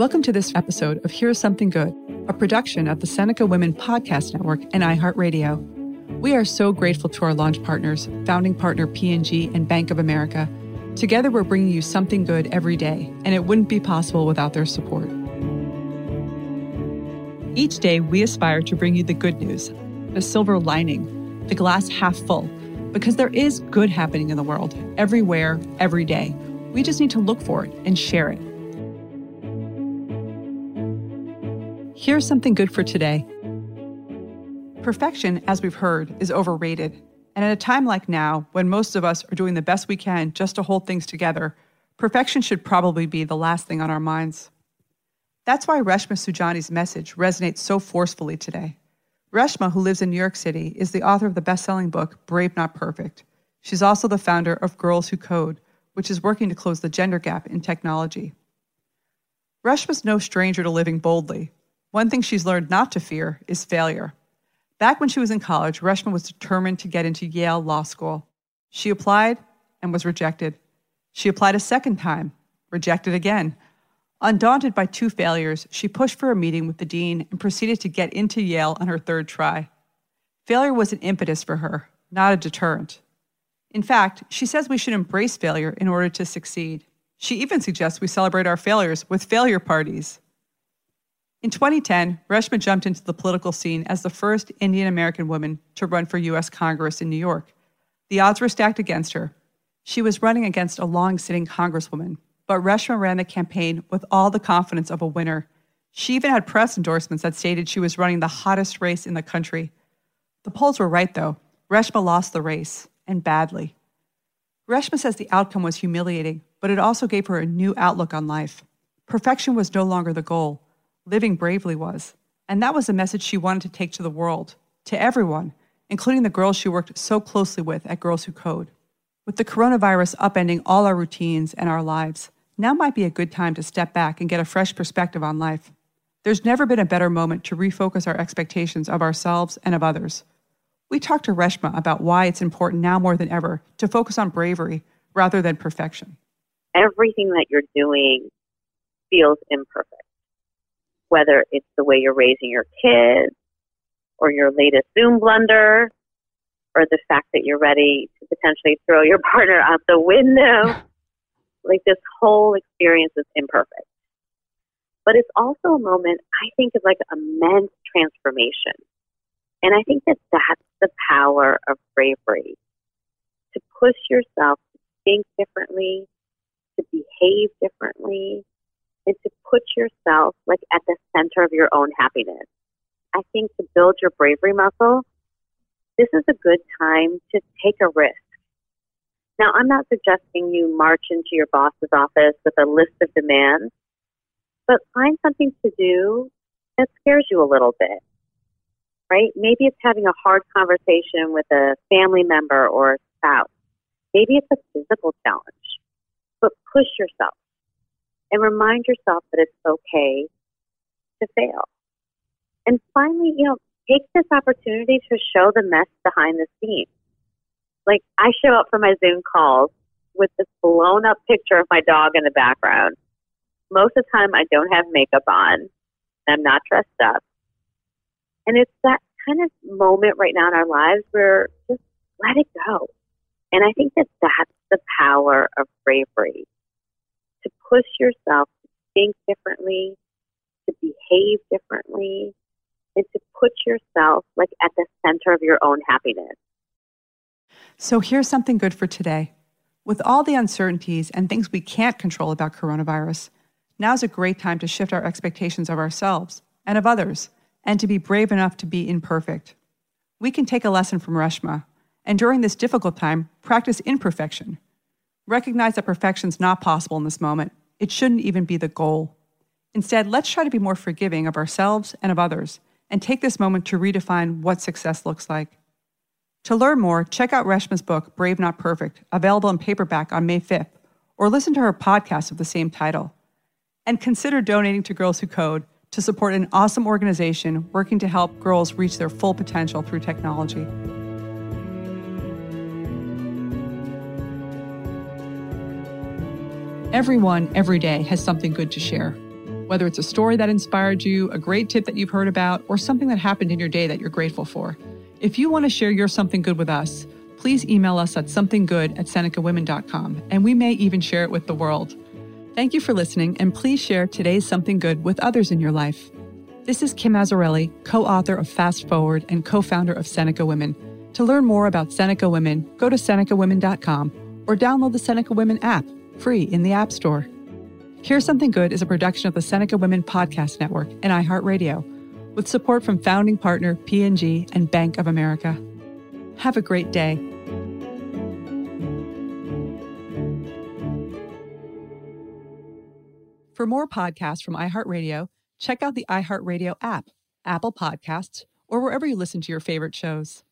Welcome to this episode of Here's Something Good, a production of the Seneca Women Podcast Network and iHeartRadio. We are so grateful to our launch partners, founding partner P&G and Bank of America. Together, we're bringing you something good every day, and it wouldn't be possible without their support. Each day, we aspire to bring you the good news, the silver lining, the glass half full, because there is good happening in the world, everywhere, every day. We just need to look for it and share it. Here's something good for today. Perfection, as we've heard, is overrated. And at a time like now, when most of us are doing the best we can just to hold things together, perfection should probably be the last thing on our minds. That's why Reshma Saujani's message resonates so forcefully today. Reshma, who lives in New York City, is the author of the best selling book, Brave Not Perfect. She's also the founder of Girls Who Code, which is working to close the gender gap in technology. Reshma's no stranger to living boldly, one thing she's learned not to fear is failure. Back when she was in college, Reshma was determined to get into Yale Law School. She applied and was rejected. She applied a second time, rejected again. Undaunted by two failures, she pushed for a meeting with the dean and proceeded to get into Yale on her third try. Failure was an impetus for her, not a deterrent. In fact, she says we should embrace failure in order to succeed. She even suggests we celebrate our failures with failure parties. In 2010, Reshma jumped into the political scene as the first Indian American woman to run for U.S. Congress in New York. The odds were stacked against her. She was running against a long sitting congresswoman, but Reshma ran the campaign with all the confidence of a winner. She even had press endorsements that stated she was running the hottest race in the country. The polls were right, though. Reshma lost the race, and badly. Reshma says the outcome was humiliating, but it also gave her a new outlook on life. Perfection was no longer the goal living bravely was. And that was a message she wanted to take to the world, to everyone, including the girls she worked so closely with at Girls Who Code. With the coronavirus upending all our routines and our lives, now might be a good time to step back and get a fresh perspective on life. There's never been a better moment to refocus our expectations of ourselves and of others. We talked to Reshma about why it's important now more than ever to focus on bravery rather than perfection. Everything that you're doing feels imperfect whether it's the way you're raising your kids or your latest Zoom blunder or the fact that you're ready to potentially throw your partner out the window. like this whole experience is imperfect. But it's also a moment, I think, of like immense transformation. And I think that that's the power of bravery to push yourself to think differently, to behave differently, and to put yourself like at the center of your own happiness. I think to build your bravery muscle, this is a good time to take a risk. Now, I'm not suggesting you march into your boss's office with a list of demands, but find something to do that scares you a little bit, right? Maybe it's having a hard conversation with a family member or a spouse. Maybe it's a physical challenge, but push yourself and remind yourself that it's okay to fail. And finally, you know, take this opportunity to show the mess behind the scenes. Like I show up for my Zoom calls with this blown up picture of my dog in the background. Most of the time I don't have makeup on. I'm not dressed up. And it's that kind of moment right now in our lives where just let it go. And I think that that's the power of bravery push yourself to think differently, to behave differently, and to put yourself like at the center of your own happiness. So here's something good for today. With all the uncertainties and things we can't control about coronavirus, now's a great time to shift our expectations of ourselves and of others, and to be brave enough to be imperfect. We can take a lesson from Reshma, and during this difficult time, practice imperfection Recognize that perfection's not possible in this moment. It shouldn't even be the goal. Instead, let's try to be more forgiving of ourselves and of others and take this moment to redefine what success looks like. To learn more, check out Reshma's book, Brave Not Perfect, available in paperback on May 5th, or listen to her podcast of the same title. And consider donating to Girls Who Code to support an awesome organization working to help girls reach their full potential through technology. Everyone, every day, has something good to share. whether it's a story that inspired you, a great tip that you've heard about, or something that happened in your day that you're grateful for. If you want to share your something good with us, please email us at somethinggood at senecawomen.com, and we may even share it with the world. Thank you for listening, and please share today's something good with others in your life. This is Kim Azzarelli, co author of Fast Forward and co founder of Seneca Women. To learn more about Seneca Women, go to senecawomen.com or download the Seneca Women app, free in the App Store. Here's Something Good is a production of the Seneca Women Podcast Network and iHeartRadio, with support from founding partner P&G and Bank of America. Have a great day. For more podcasts from iHeartRadio, check out the iHeartRadio app, Apple Podcasts, or wherever you listen to your favorite shows.